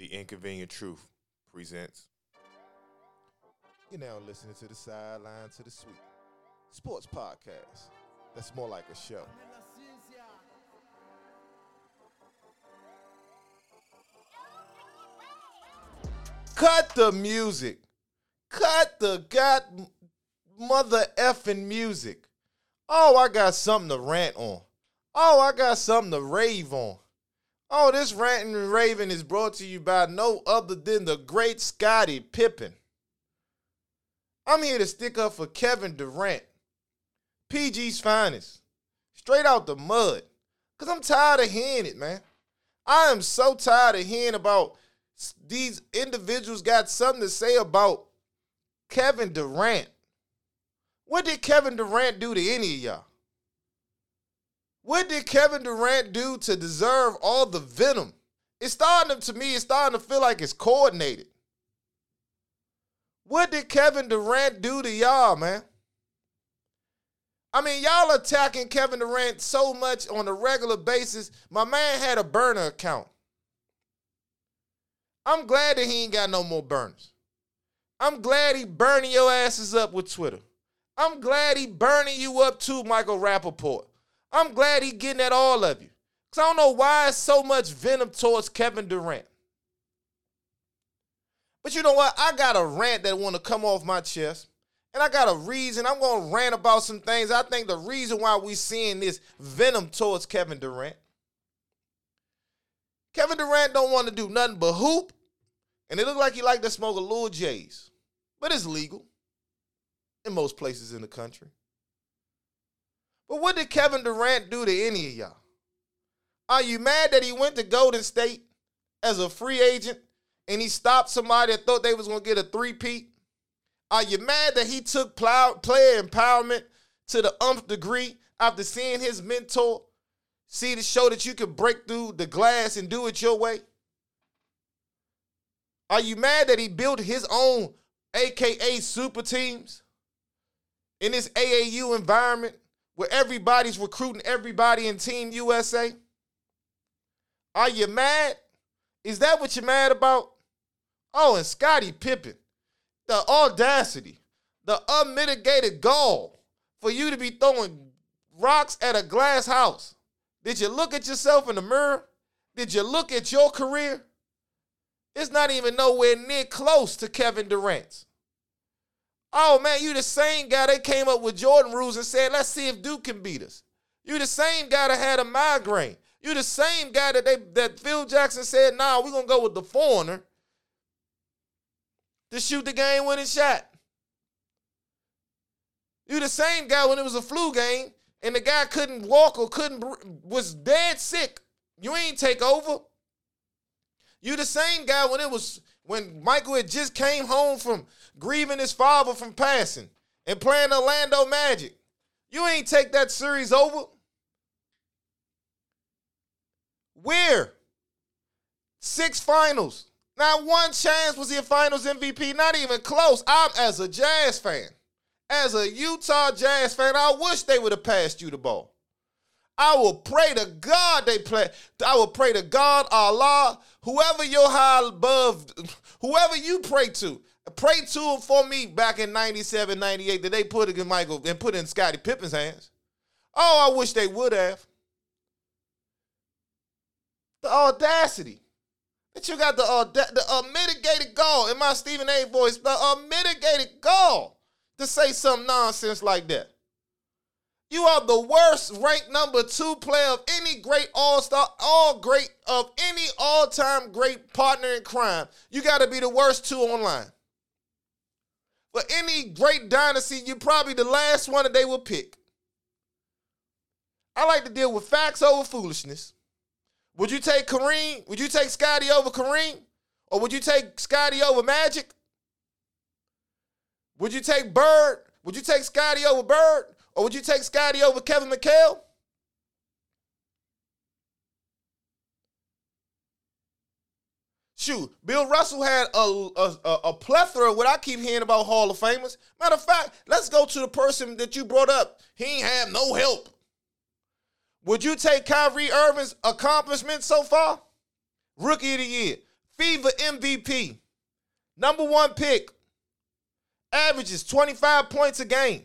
The Inconvenient Truth presents. You're now listening to the sideline to the suite sports podcast. That's more like a show. Cut the music. Cut the god mother effing music. Oh, I got something to rant on. Oh, I got something to rave on. Oh, this ranting and raving is brought to you by no other than the great Scottie Pippen. I'm here to stick up for Kevin Durant, PG's finest, straight out the mud. Because I'm tired of hearing it, man. I am so tired of hearing about these individuals got something to say about Kevin Durant. What did Kevin Durant do to any of y'all? What did Kevin Durant do to deserve all the venom? It's starting to, to me, it's starting to feel like it's coordinated. What did Kevin Durant do to y'all, man? I mean, y'all attacking Kevin Durant so much on a regular basis. My man had a burner account. I'm glad that he ain't got no more burners. I'm glad he burning your asses up with Twitter. I'm glad he burning you up too, Michael Rapaport. I'm glad he getting at all of you. Because I don't know why it's so much venom towards Kevin Durant. But you know what? I got a rant that want to come off my chest. And I got a reason. I'm going to rant about some things. I think the reason why we seeing this venom towards Kevin Durant. Kevin Durant don't want to do nothing but hoop. And it look like he like to smoke a little J's. But it's legal in most places in the country. But what did Kevin Durant do to any of y'all? Are you mad that he went to Golden State as a free agent and he stopped somebody that thought they was going to get a three-peat? Are you mad that he took player empowerment to the umph degree after seeing his mentor see to show that you can break through the glass and do it your way? Are you mad that he built his own AKA super teams in this AAU environment where everybody's recruiting everybody in Team USA? Are you mad? Is that what you're mad about? Oh, and Scottie Pippen, the audacity, the unmitigated gall for you to be throwing rocks at a glass house. Did you look at yourself in the mirror? Did you look at your career? It's not even nowhere near close to Kevin Durant's. Oh man, you the same guy that came up with Jordan rules and said, let's see if Duke can beat us. You the same guy that had a migraine. You the same guy that they that Phil Jackson said, nah, we're gonna go with the foreigner to shoot the game winning shot. You the same guy when it was a flu game and the guy couldn't walk or couldn't was dead sick. You ain't take over. You the same guy when it was when Michael had just came home from grieving his father from passing and playing Orlando Magic. You ain't take that series over. Where? Six finals. Not one chance was he a finals MVP, not even close. I'm as a Jazz fan, as a Utah Jazz fan, I wish they would have passed you the ball. I will pray to God they play. I will pray to God, Allah, whoever you're high above, whoever you pray to. Pray to him for me back in 97, 98 that they put it in Michael and put in Scottie Pippen's hands. Oh, I wish they would have. The audacity that you got the uh, the unmitigated gall in my Stephen A. voice, the unmitigated gall to say some nonsense like that. You are the worst ranked number two player of any great all star, all great of any all time great partner in crime. You got to be the worst two online. For any great dynasty, you're probably the last one that they will pick. I like to deal with facts over foolishness. Would you take Kareem? Would you take Scotty over Kareem? Or would you take Scotty over Magic? Would you take Bird? Would you take Scotty over Bird? Or would you take Scotty over Kevin McHale? Shoot, Bill Russell had a, a, a, plethora of what I keep hearing about Hall of Famers. Matter of fact, let's go to the person that you brought up. He ain't had no help. Would you take Kyrie Irving's accomplishments so far? Rookie of the year, FIBA MVP. Number one pick. Averages 25 points a game.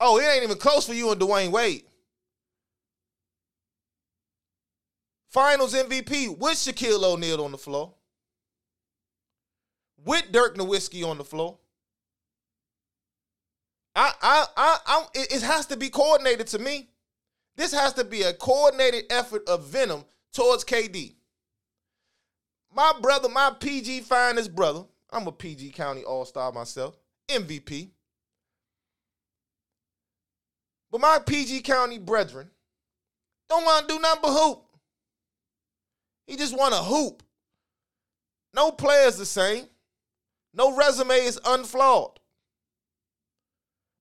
Oh, it ain't even close for you and Dwyane Wade. Finals MVP with Shaquille O'Neal on the floor. With Dirk Nowitzki on the floor. I, I, I, I, it has to be coordinated to me. This has to be a coordinated effort of venom towards KD. My brother, my PG finest brother, I'm a PG County All Star myself, MVP. But my PG County brethren don't want to do nothing but hoop. He just want to hoop. No player's the same. No resume is unflawed.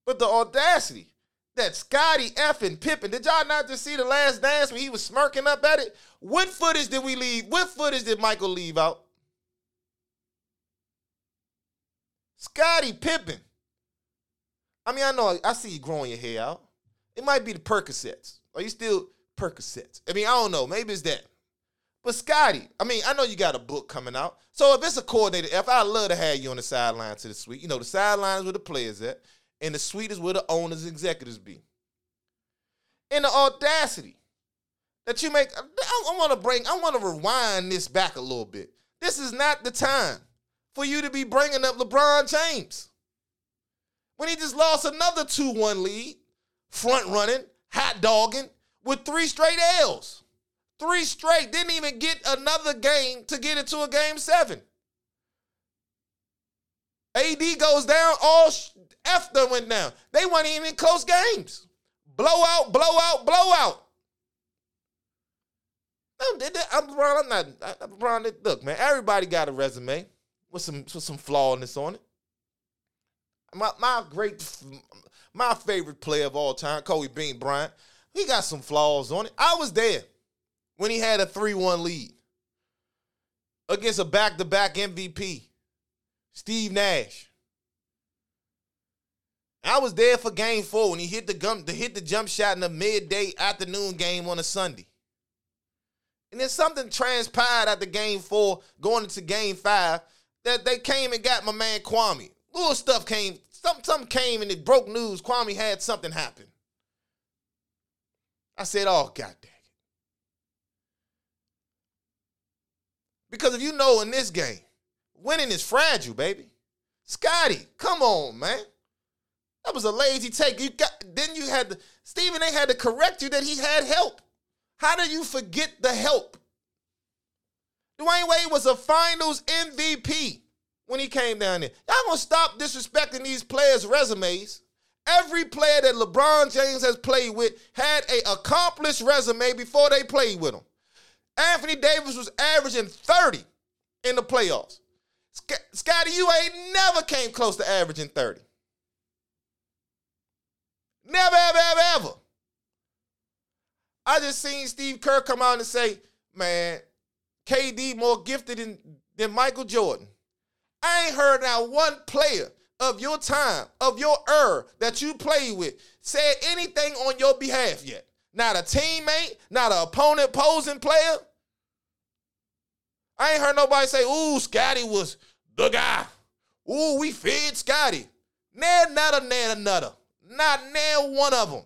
But the audacity that Scottie effing Pippen, did y'all not just see the last dance when he was smirking up at it? What footage did we leave? What footage did Michael leave out? Scottie Pippen. I mean, I know I see you growing your hair out. It might be the Percocets. Are you still Percocets? I mean, I don't know. Maybe it's that. But Scotty, I mean, I know you got a book coming out. So if it's a coordinated F, I'd love to have you on the sideline to the suite. You know, the sidelines where the players at, and the suite is where the owners, and executives be. And the audacity that you make, I, I want to bring, I want to rewind this back a little bit. This is not the time for you to be bringing up LeBron James. When he just lost another 2 1 lead front running, hot dogging with three straight L's. Three straight. Didn't even get another game to get into a game seven. AD goes down, all them went down. They weren't even in close games. Blowout, blowout, blowout. I'm, LeBron, I'm not. LeBron, look, man. Everybody got a resume with some with some flawness on it. My my great my favorite player of all time, Kobe Bean Bryant, he got some flaws on it. I was there when he had a 3 1 lead against a back to back MVP, Steve Nash. I was there for game four when he hit the gum, to hit the jump shot in the midday afternoon game on a Sunday. And then something transpired after game four, going into game five, that they came and got my man Kwame. Little stuff came some something came and it broke news. Kwame had something happen. I said, "Oh God dang it!" Because if you know in this game, winning is fragile, baby. Scotty, come on, man. That was a lazy take. You got then you had to Stephen A had to correct you that he had help. How do you forget the help? Dwyane Wade was a finals MVP when he came down there. Y'all gonna stop disrespecting these players' resumes. Every player that LeBron James has played with had a accomplished resume before they played with him. Anthony Davis was averaging 30 in the playoffs. Scotty, you ain't never came close to averaging 30. Never, ever, ever, ever. I just seen Steve Kerr come out and say, man, KD more gifted than, than Michael Jordan. I ain't heard now one player of your time, of your era that you played with, said anything on your behalf yet. Not a teammate, not an opponent posing player. I ain't heard nobody say, ooh, Scotty was the guy. Ooh, we fed Scotty. Nah, not a nan another. Not nan one of them.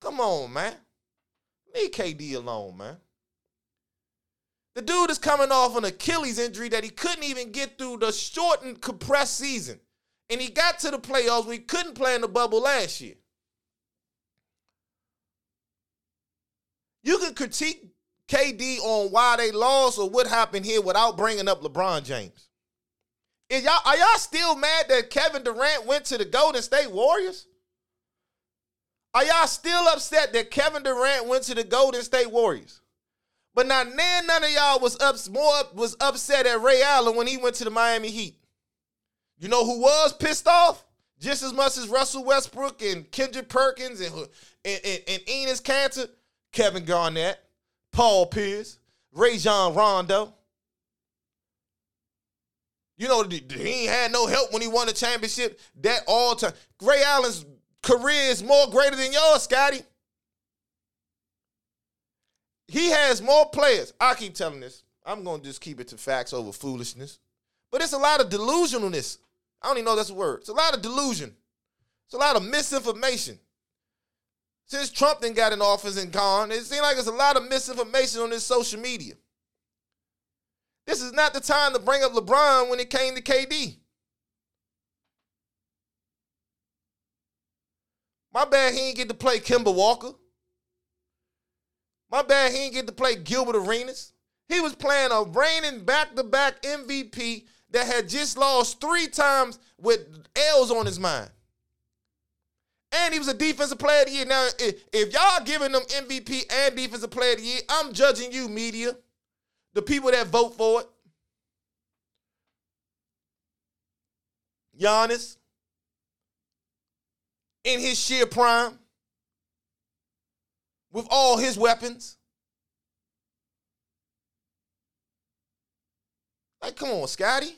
Come on, man. Leave KD alone, man. The dude is coming off an Achilles injury that he couldn't even get through the shortened, compressed season. And he got to the playoffs we couldn't play in the bubble last year. You can critique KD on why they lost or what happened here without bringing up LeBron James. Is y'all, are y'all still mad that Kevin Durant went to the Golden State Warriors? Are y'all still upset that Kevin Durant went to the Golden State Warriors? But now, none of y'all was up more was upset at Ray Allen when he went to the Miami Heat. You know who was pissed off just as much as Russell Westbrook and Kendrick Perkins and and, and, and Enes Kanter, Kevin Garnett, Paul Pierce, Rajon Rondo. You know, he ain't had no help when he won the championship that all time. Ray Allen's career is more greater than yours, Scottie. He has more players. I keep telling this. I'm gonna just keep it to facts over foolishness. But it's a lot of delusionalness. I don't even know that's a word. It's a lot of delusion. It's a lot of misinformation. Since Trump then got in office and gone, it seems like there's a lot of misinformation on this social media. This is not the time to bring up LeBron when it came to KD. My bad, he didn't get to play Kemba Walker. My bad, he didn't get to play Gilbert Arenas. He was playing a reigning back-to-back MVP that had just lost three times with L's on his mind. And he was a defensive player of the year. Now, if, if y'all giving them MVP and defensive player of the year, I'm judging you, media, the people that vote for it. Giannis, in his sheer prime, with all his weapons. Like, come on, Scotty.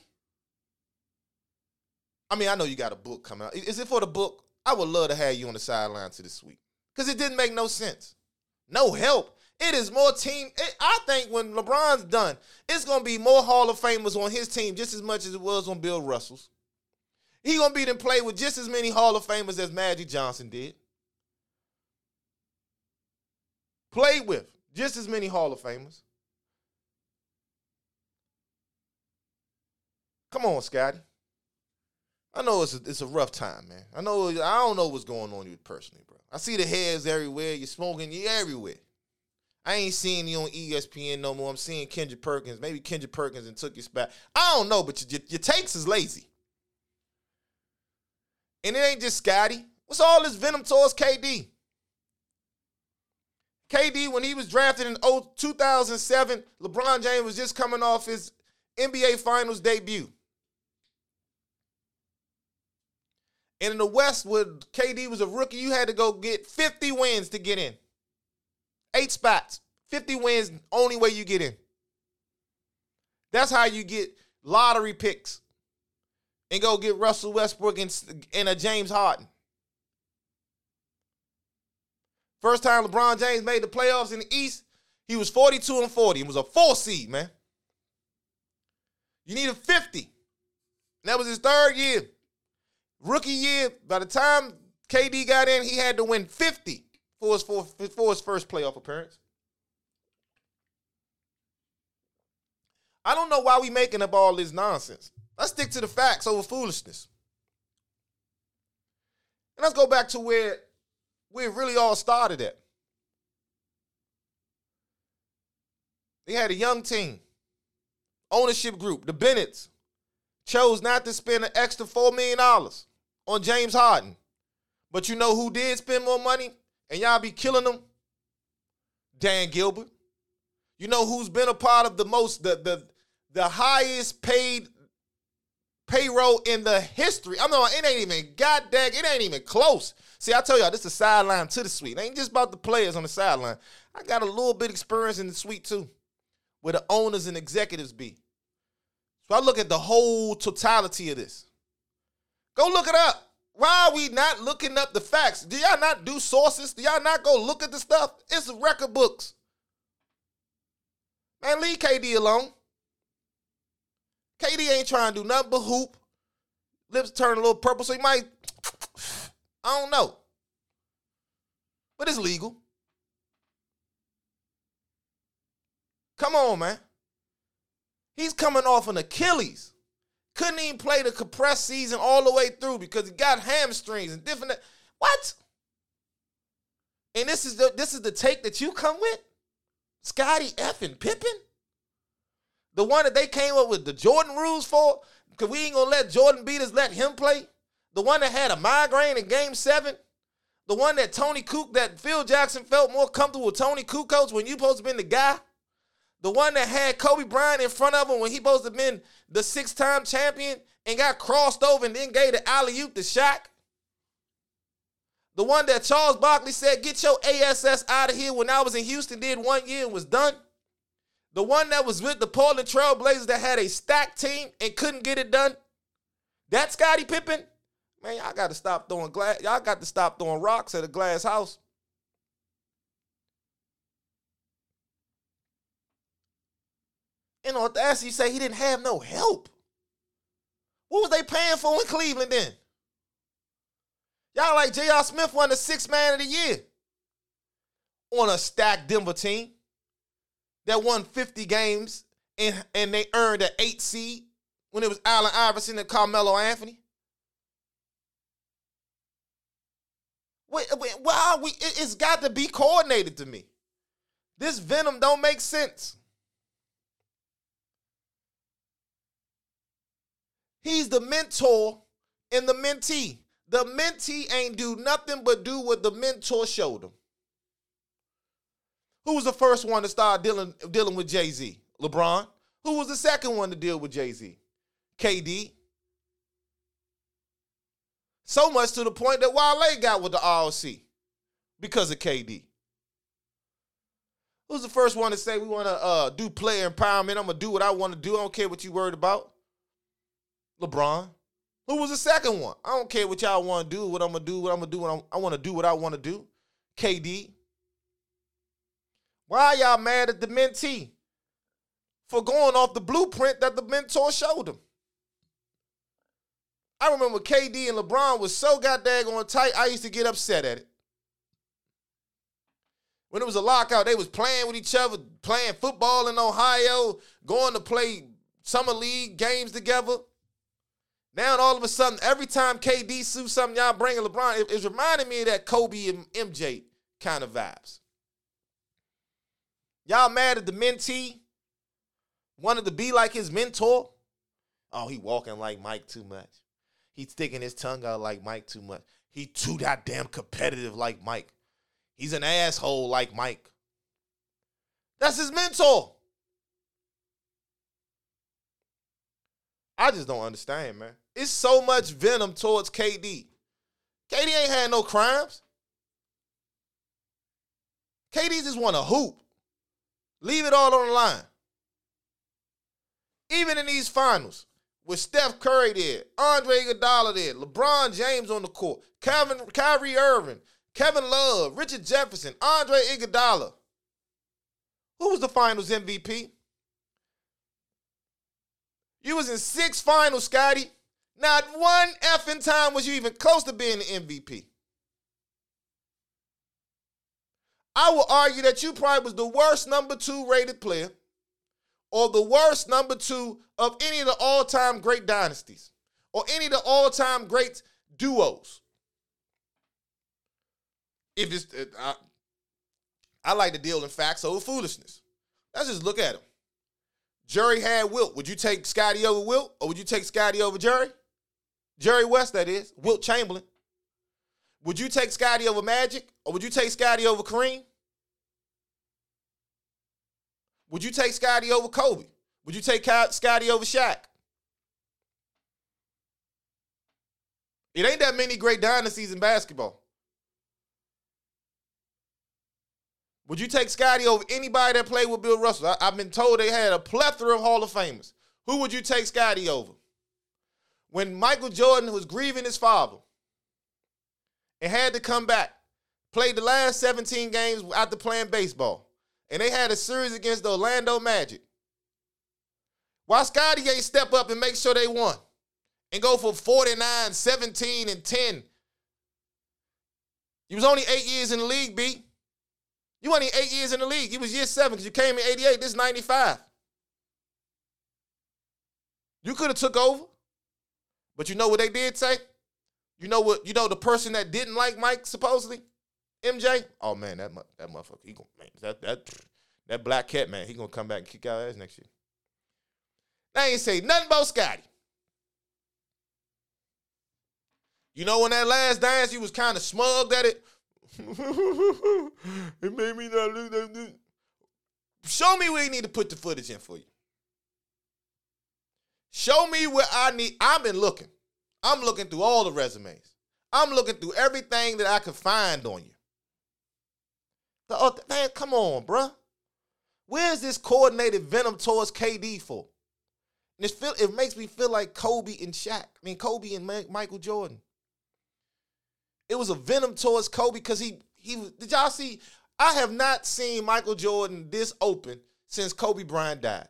I mean, I know you got a book coming out. Is it for the book? I would love to have you on the sideline to this week because it didn't make no sense. No help. It is more team. It, I think when LeBron's done, it's gonna be more Hall of Famers on his team just as much as it was on Bill Russell's. He gonna be in play with just as many Hall of Famers as Magic Johnson did. Played with just as many Hall of Famers. Come on, Scotty. I know it's a, it's a rough time, man. I know I don't know what's going on with you personally, bro. I see the hairs everywhere. You're smoking. You're everywhere. I ain't seeing you on ESPN no more. I'm seeing Kendrick Perkins. Maybe Kendrick Perkins and took your spot. I don't know, but your, your takes is lazy. And it ain't just Scotty. What's all this venom towards KD? KD, when he was drafted in 2007, LeBron James was just coming off his NBA Finals debut. And in the West, where KD was a rookie, you had to go get 50 wins to get in. Eight spots, 50 wins, only way you get in. That's how you get lottery picks and go get Russell Westbrook and, and a James Harden. First time LeBron James made the playoffs in the East, he was 42 and 40. It was a four seed, man. You needed 50. And that was his third year. Rookie year, by the time KD got in, he had to win 50 for his, for, for his first playoff appearance. I don't know why we making up all this nonsense. Let's stick to the facts over foolishness. And let's go back to where we really all started at. They had a young team, ownership group, the Bennett's, chose not to spend an extra $4 million on James Harden. But you know who did spend more money and y'all be killing them? Dan Gilbert. You know who's been a part of the most the the the highest paid payroll in the history. I'm not it ain't even god dang, it ain't even close. See, I tell y'all, this is a sideline to the suite. It ain't just about the players on the sideline. I got a little bit experience in the suite too, where the owners and executives be. So I look at the whole totality of this. Go look it up. Why are we not looking up the facts? Do y'all not do sources? Do y'all not go look at the stuff? It's record books. Man, leave KD alone. KD ain't trying to do nothing but hoop. Lips turn a little purple, so he might. I don't know. But it's legal. Come on, man. He's coming off an Achilles. Couldn't even play the compressed season all the way through because he got hamstrings and different. What? And this is the this is the take that you come with, Scotty F and Pippen, the one that they came up with the Jordan rules for, because we ain't gonna let Jordan beat us, let him play. The one that had a migraine in Game Seven, the one that Tony Cook, that Phil Jackson felt more comfortable with Tony Kukoc when you supposed to be the guy. The one that had Kobe Bryant in front of him when he supposed to been the six-time champion and got crossed over and then gave the alley-oop to Shaq. The one that Charles Barkley said, get your ASS out of here when I was in Houston, did one year and was done. The one that was with the Portland Trailblazers that had a stacked team and couldn't get it done. That Scottie Pippen, man, y'all got to stop throwing glass. Y'all got to stop throwing rocks at a glass house. And on the you say he didn't have no help. What was they paying for in Cleveland then? Y'all like J.R. Smith won the sixth man of the year on a stacked Denver team that won 50 games and, and they earned an eight seed when it was Allen Iverson and Carmelo Anthony. Wait, wait, why we? It's got to be coordinated to me. This venom don't make sense. He's the mentor and the mentee. The mentee ain't do nothing but do what the mentor showed him. Who was the first one to start dealing dealing with Jay Z? LeBron. Who was the second one to deal with Jay Z? KD. So much to the point that Wale got with the ROC because of KD. Who's the first one to say we want to uh, do player empowerment? I'm gonna do what I want to do. I don't care what you worried about. LeBron. Who was the second one? I don't care what y'all want to do. What I'm gonna do. What I'm gonna do. What I'm, I want to do. What I want to do. KD. Why y'all mad at the mentee for going off the blueprint that the mentor showed him? I remember KD and LeBron was so goddamn on tight. I used to get upset at it. When it was a lockout, they was playing with each other, playing football in Ohio, going to play summer league games together. Now all of a sudden, every time KD sues something, y'all bring LeBron. It, it's reminding me of that Kobe and MJ kind of vibes. Y'all mad at the mentee? Wanted to be like his mentor? Oh, he walking like Mike too much. He sticking his tongue out like Mike too much. He too goddamn competitive like Mike. He's an asshole like Mike. That's his mentor. I just don't understand, man. It's so much venom towards KD. KD ain't had no crimes. KD just want to hoop. Leave it all on the line. Even in these finals, with Steph Curry there, Andre Iguodala there, LeBron James on the court, Kevin, Kyrie Irving, Kevin Love, Richard Jefferson, Andre Iguodala. Who was the finals MVP? You was in six finals, Scotty. Not one effing time was you even close to being the MVP. I will argue that you probably was the worst number two rated player or the worst number two of any of the all time great dynasties or any of the all time great duos. If it's, I, I like to deal in facts over foolishness. Let's just look at him. Jerry had Wilt. Would you take Scotty over Wilt or would you take Scotty over Jerry? Jerry West, that is. Wilt Chamberlain. Would you take Scotty over Magic or would you take Scotty over Kareem? Would you take Scotty over Kobe? Would you take Scotty over Shaq? It ain't that many great dynasties in basketball. Would you take Scotty over anybody that played with Bill Russell? I, have been told they had a plethora of Hall of Famers. Who would you take Scotty over? When Michael Jordan was grieving his father and had to come back, played the last 17 games after playing baseball, and they had a series against the Orlando Magic. Why Scotty ain't step up and make sure they won and go for 49, 17, and 10? He was only eight years in the league, B. You only eight years in the league. He was year seven because you came in 88. This is 95. You could have took over. But you know what they did say? You know what? You know the person that didn't like Mike supposedly, MJ. Oh man, that that motherfucker. He gonna man, that that that black cat man. He gonna come back and kick out ass next year. They ain't say nothing about Scotty. You know when that last dance, he was kind of smug at it. it made me not look. Show me where you need to put the footage in for you. Show me where I need. I've been looking. I'm looking through all the resumes. I'm looking through everything that I could find on you. The, man, come on, bruh. Where's this coordinated venom towards KD for? And feel it makes me feel like Kobe and Shaq. I mean, Kobe and Michael Jordan. It was a venom towards Kobe because he he did y'all see? I have not seen Michael Jordan this open since Kobe Bryant died.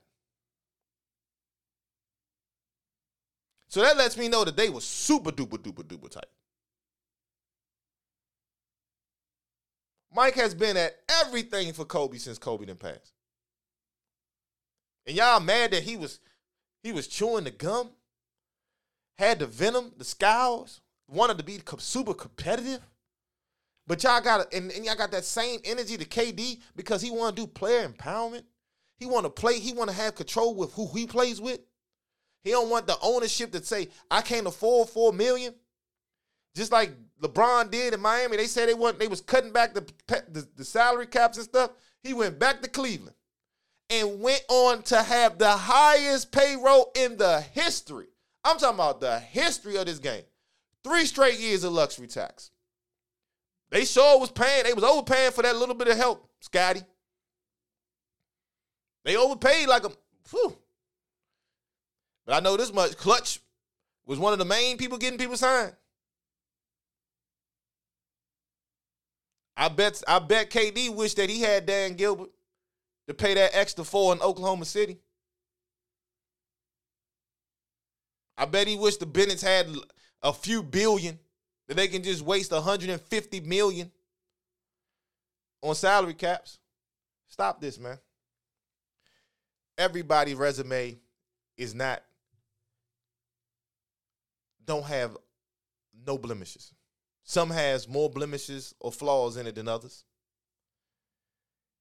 So that lets me know that they were super duper duper duper tight. Mike has been at everything for Kobe since Kobe didn't pass. And y'all mad that he was he was chewing the gum, had the venom, the scowls, wanted to be super competitive. But y'all got and, and y'all got that same energy to KD because he want to do player empowerment. He want to play. He want to have control with who he plays with. He don't want the ownership to say I can't afford four million. Just like LeBron did in Miami, they said they want they was cutting back the, the the salary caps and stuff. He went back to Cleveland and went on to have the highest payroll in the history. I'm talking about the history of this game. Three straight years of luxury tax. They sure was paying. They was overpaying for that little bit of help, Scotty. They overpaid like a whew. But I know this much. Klutch was one of the main people getting people signed. I bet I bet KD wished that he had Dan Gilbert to pay that extra for in Oklahoma City. I bet he wished the Bennett's had a few billion that they can just waste 150 million on salary caps. Stop this, man. Everybody's resume is not don't have no blemishes. Some has more blemishes or flaws in it than others.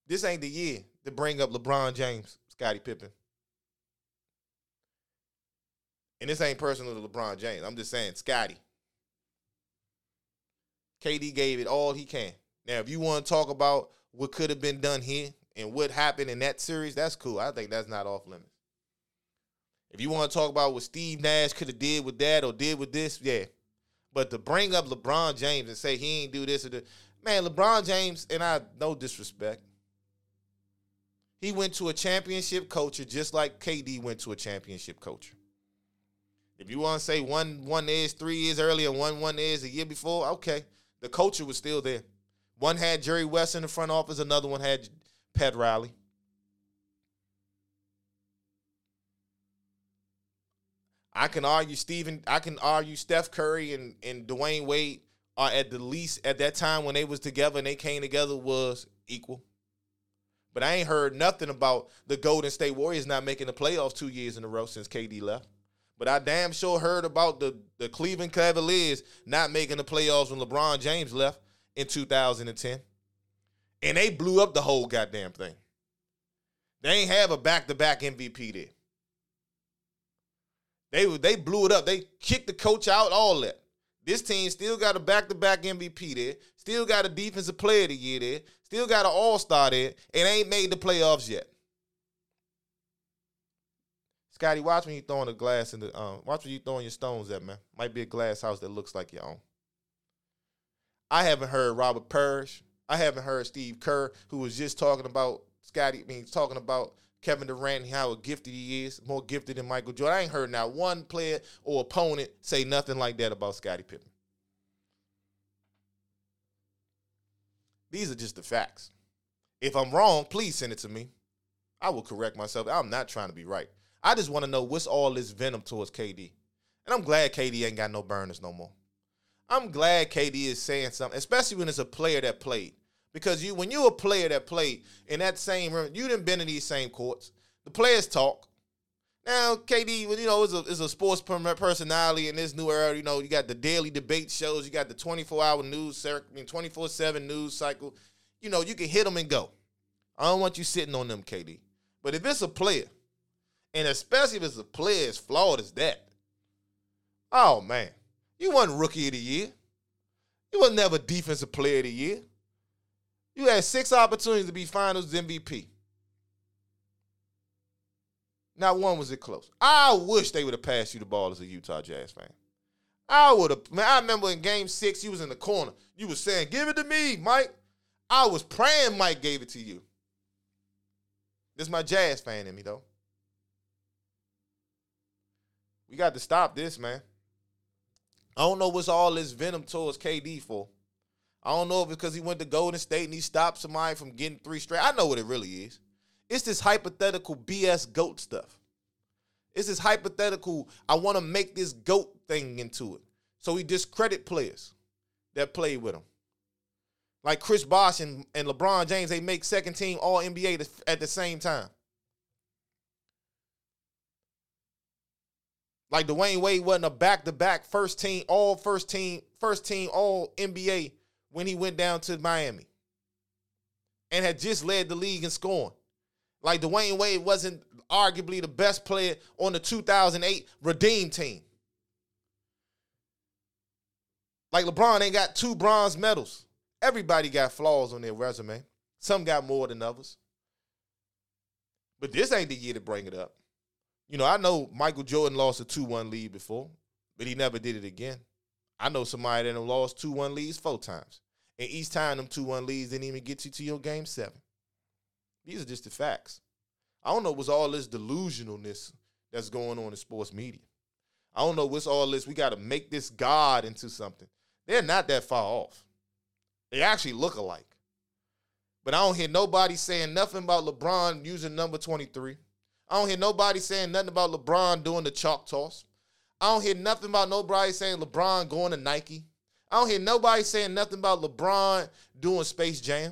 This ain't the year to bring up LeBron James, Scottie Pippen. And this ain't personal to LeBron James. I'm just saying, Scotty. KD gave it all he can. Now, if you want to talk about what could have been done here and what happened in that series, that's cool. I think that's not off limits. If you want to talk about what Steve Nash could have did with that or did with this, yeah. But to bring up LeBron James and say he ain't do this or that, man, LeBron James, and I no disrespect, he went to a championship culture just like KD went to a championship culture. If you want to say one one is three years earlier, one one is a year before, okay. The culture was still there. One had Jerry West in the front office, another one had Pat Riley. I can argue Stephen, I can argue Steph Curry and, and Dwyane Wade are at the least at that time when they was together and they came together was equal. But I ain't heard nothing about the Golden State Warriors not making the playoffs two years in a row since KD left. But I damn sure heard about the, the Cleveland Cavaliers not making the playoffs when LeBron James left in 2010. And they blew up the whole goddamn thing. They ain't have a back-to-back MVP there. They they blew it up. They kicked the coach out, all that. This team still got a back-to-back MVP there. Still got a defensive player of the year there. Still got an all-star there. And ain't made the playoffs yet. Scotty, watch when you throwing a glass in the um, watch when you throwing your stones at, man. Might be a glass house that looks like your own. I haven't heard Robert Parish. I haven't heard Steve Kerr, who was just talking about Scotty, I mean, talking about Kevin Durant how gifted he is, more gifted than Michael Jordan. I ain't heard now one player or opponent say nothing like that about Scottie Pippen. These are just the facts. If I'm wrong, please send it to me. I will correct myself. I'm not trying to be right. I just want to know what's all this venom towards KD. And I'm glad KD ain't got no burners no more. I'm glad KD is saying something, especially when it's a player that played. Because you, when you're a player that played in that same room, you didn't been in these same courts. The players talk. Now, KD, you know, is a, is a sports personality in this new era. You know, you got the daily debate shows, you got the 24 hour news, I mean, 24 7 news cycle. You know, you can hit them and go. I don't want you sitting on them, KD. But if it's a player, and especially if it's a player as flawed as that, oh man, you wasn't rookie of the year. You was never defensive player of the year. You had six opportunities to be finals MVP. Not one was it close. I wish they would have passed you the ball as a Utah Jazz fan. I would have. Man, I remember in Game Six, you was in the corner. You was saying, "Give it to me, Mike." I was praying Mike gave it to you. This is my Jazz fan in me though. We got to stop this, man. I don't know what's all this venom towards KD for. I don't know if it's because he went to Golden State and he stopped somebody from getting three straight. I know what it really is. It's this hypothetical BS GOAT stuff. It's this hypothetical. I want to make this goat thing into it. So he discredit players that played with him. Like Chris Bosh and, and LeBron James, they make second team All NBA at the same time. Like Dwyane Wade wasn't a back to back first team, all first team, first team All NBA when he went down to Miami and had just led the league in scoring. Like Dwyane Wade wasn't arguably the best player on the 2008 Redeem team. Like LeBron ain't got two bronze medals. Everybody got flaws on their resume. Some got more than others. But this ain't the year to bring it up. You know, I know Michael Jordan lost a 2 1 lead before, but he never did it again. I know somebody that lost 2 1 leads four times. And each time them 2 1 leads didn't even get you to your game seven. These are just the facts. I don't know what's all this delusionalness that's going on in sports media. I don't know what's all this. We got to make this God into something. They're not that far off. They actually look alike. But I don't hear nobody saying nothing about LeBron using number 23. I don't hear nobody saying nothing about LeBron doing the chalk toss. I don't hear nothing about nobody saying LeBron going to Nike. I don't hear nobody saying nothing about LeBron doing Space Jam.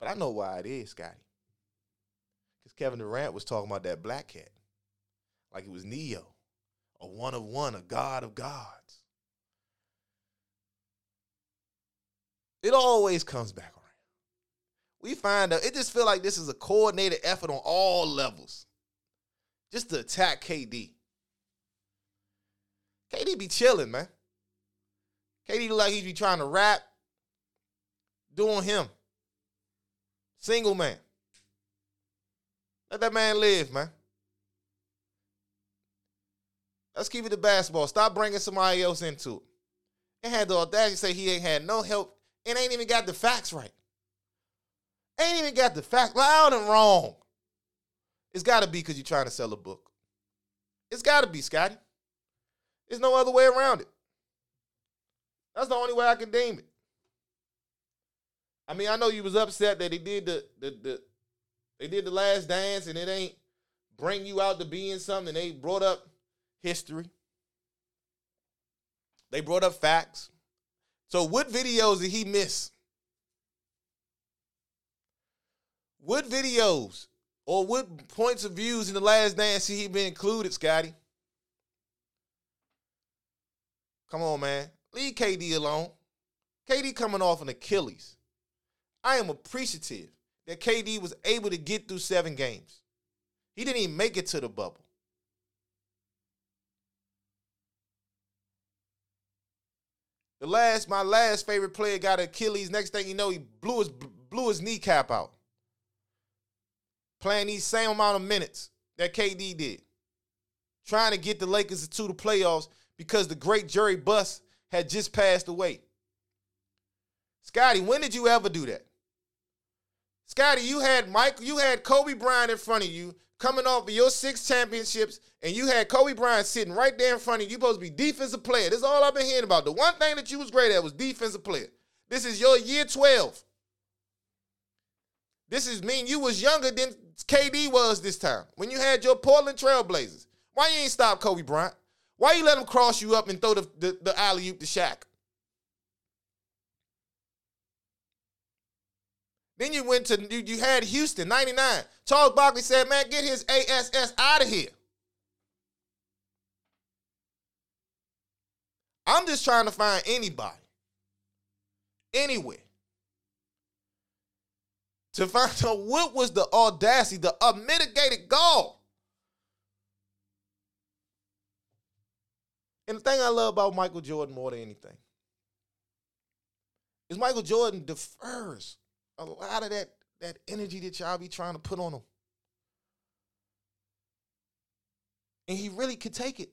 But I know why it is, Scotty. Because Kevin Durant was talking about that black cat. Like it was Neo, a one of one, a god of gods. It always comes back around. We find out, it just feel like this is a coordinated effort on all levels. Just to attack KD. KD be chilling, man. KD look like he be trying to rap, doing him. Single man. Let that man live, man. Let's keep it to basketball. Stop bringing somebody else into it. And had the audacity to say he ain't had no help and ain't even got the facts right. Ain't even got the facts loud and wrong. It's got to be because you're trying to sell a book. It's got to be, Scotty. There's no other way around it. That's the only way I can deem it. I mean, I know you was upset that they did the the, the they did the last dance and it ain't bring you out to being something. They brought up history. They brought up facts. So what videos did he miss? What videos or what points of views in the last dance he been included, Scotty? Come on, man. Leave KD alone. KD coming off an Achilles. I am appreciative that KD was able to get through seven games. He didn't even make it to the bubble. The last, my last favorite player got Achilles. Next thing you know, he blew his blew his kneecap out. Playing these same amount of minutes that KD did. Trying to get the Lakers to the playoffs because the great Jerry Buss had just passed away. Scotty, when did you ever do that? Scotty, you had Mike, you had Kobe Bryant in front of you coming off of your six championships, and you had Kobe Bryant sitting right there in front of you. You supposed to be defensive player. This is all I've been hearing about. The one thing that you was great at was defensive player. This is your year 12. This is mean you was younger than KD was this time when you had your Portland Trailblazers. Why you ain't stop Kobe Bryant? Why you let him cross you up and throw the, the, the alley oop to Shaq? Then you went to you, you had Houston 99. Charles Barkley said, "Man, get his ASS out of here." I'm just trying to find anybody anywhere to find out what was the audacity, the unmitigated gall. And the thing I love about Michael Jordan more than anything is Michael Jordan defers a lot of that that energy that y'all be trying to put on him. And he really could take it.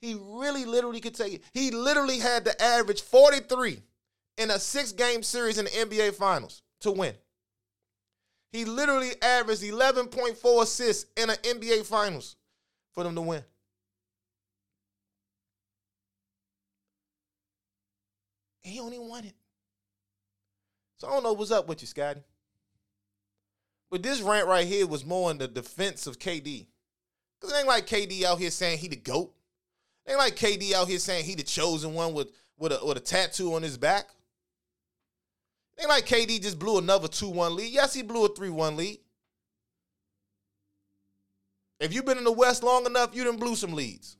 He really literally could take it. He literally had to average 43 in a six game series in the NBA Finals to win. He literally averaged 11.4 assists in an NBA Finals for them to win. He only it. So I don't know what's up with you, Scotty. But this rant right here was more in the defense of KD. Cause it ain't like KD out here saying he the GOAT. It ain't like KD out here saying he the chosen one with, with, a, with a tattoo on his back. It ain't like KD just blew another 2-1 lead. Yes, he blew a 3-1 lead. If you've been in the West long enough, you done blew some leads.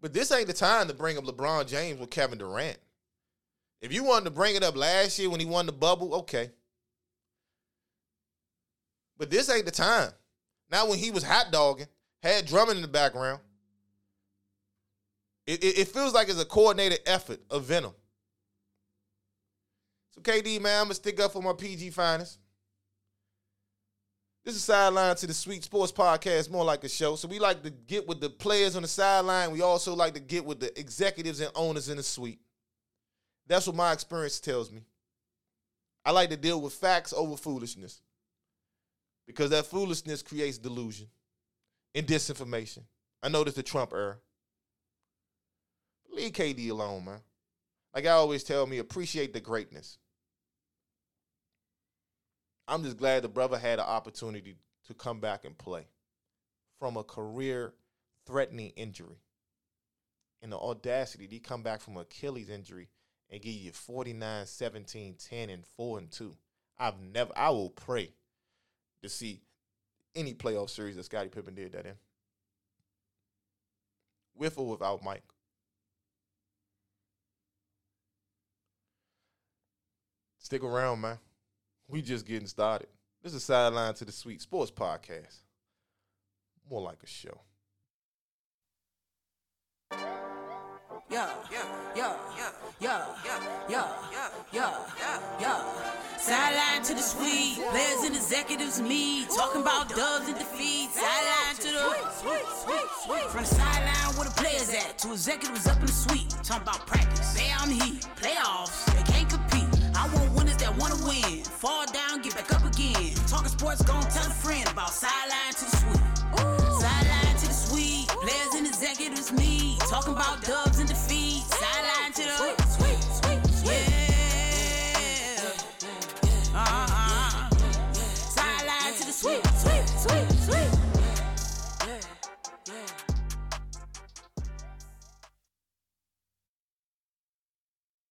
But this ain't the time to bring up LeBron James with Kevin Durant. If you wanted to bring it up last year when he won the bubble, okay. But this ain't the time. Now when he was hot dogging, had Drummond in the background, it, it, it feels like it's a coordinated effort of Venom. So KD, man, I'm gonna stick up for my PG finest. This is sideline to the Suite Sports Podcast, more like a show. So we like to get with the players on the sideline. We also like to get with the executives and owners in the suite. That's what my experience tells me. I like to deal with facts over foolishness because that foolishness creates delusion and disinformation. I know this the Trump era. Leave KD alone, man. Like I always tell me, appreciate the greatness. I'm just glad the brother had an opportunity to come back and play from a career threatening injury. And the audacity to come back from Achilles injury and give you 49, 17, 10, and 4 and 2. I've never, I will pray to see any playoff series that Scottie Pippen did that in. With or without Mike. Stick around, man. We just getting started. This is Sideline to the Suite Sports Podcast. More like a show. Yeah, yeah, yeah, yeah, yeah, yeah, yeah, yeah. Sideline to the suite, players and executives, meet, talking about dubs and defeats. Sideline to the suite, sweet, sweet, From the sideline where the players at to executives up in the suite, talking about practice. Say I'm here, playoffs wanna win, fall down, get back up again. Talking sports, gon' tell a friend about sideline to the suite. Sideline to the suite, players and executives meet, talking about dubs and defeats. Sideline to the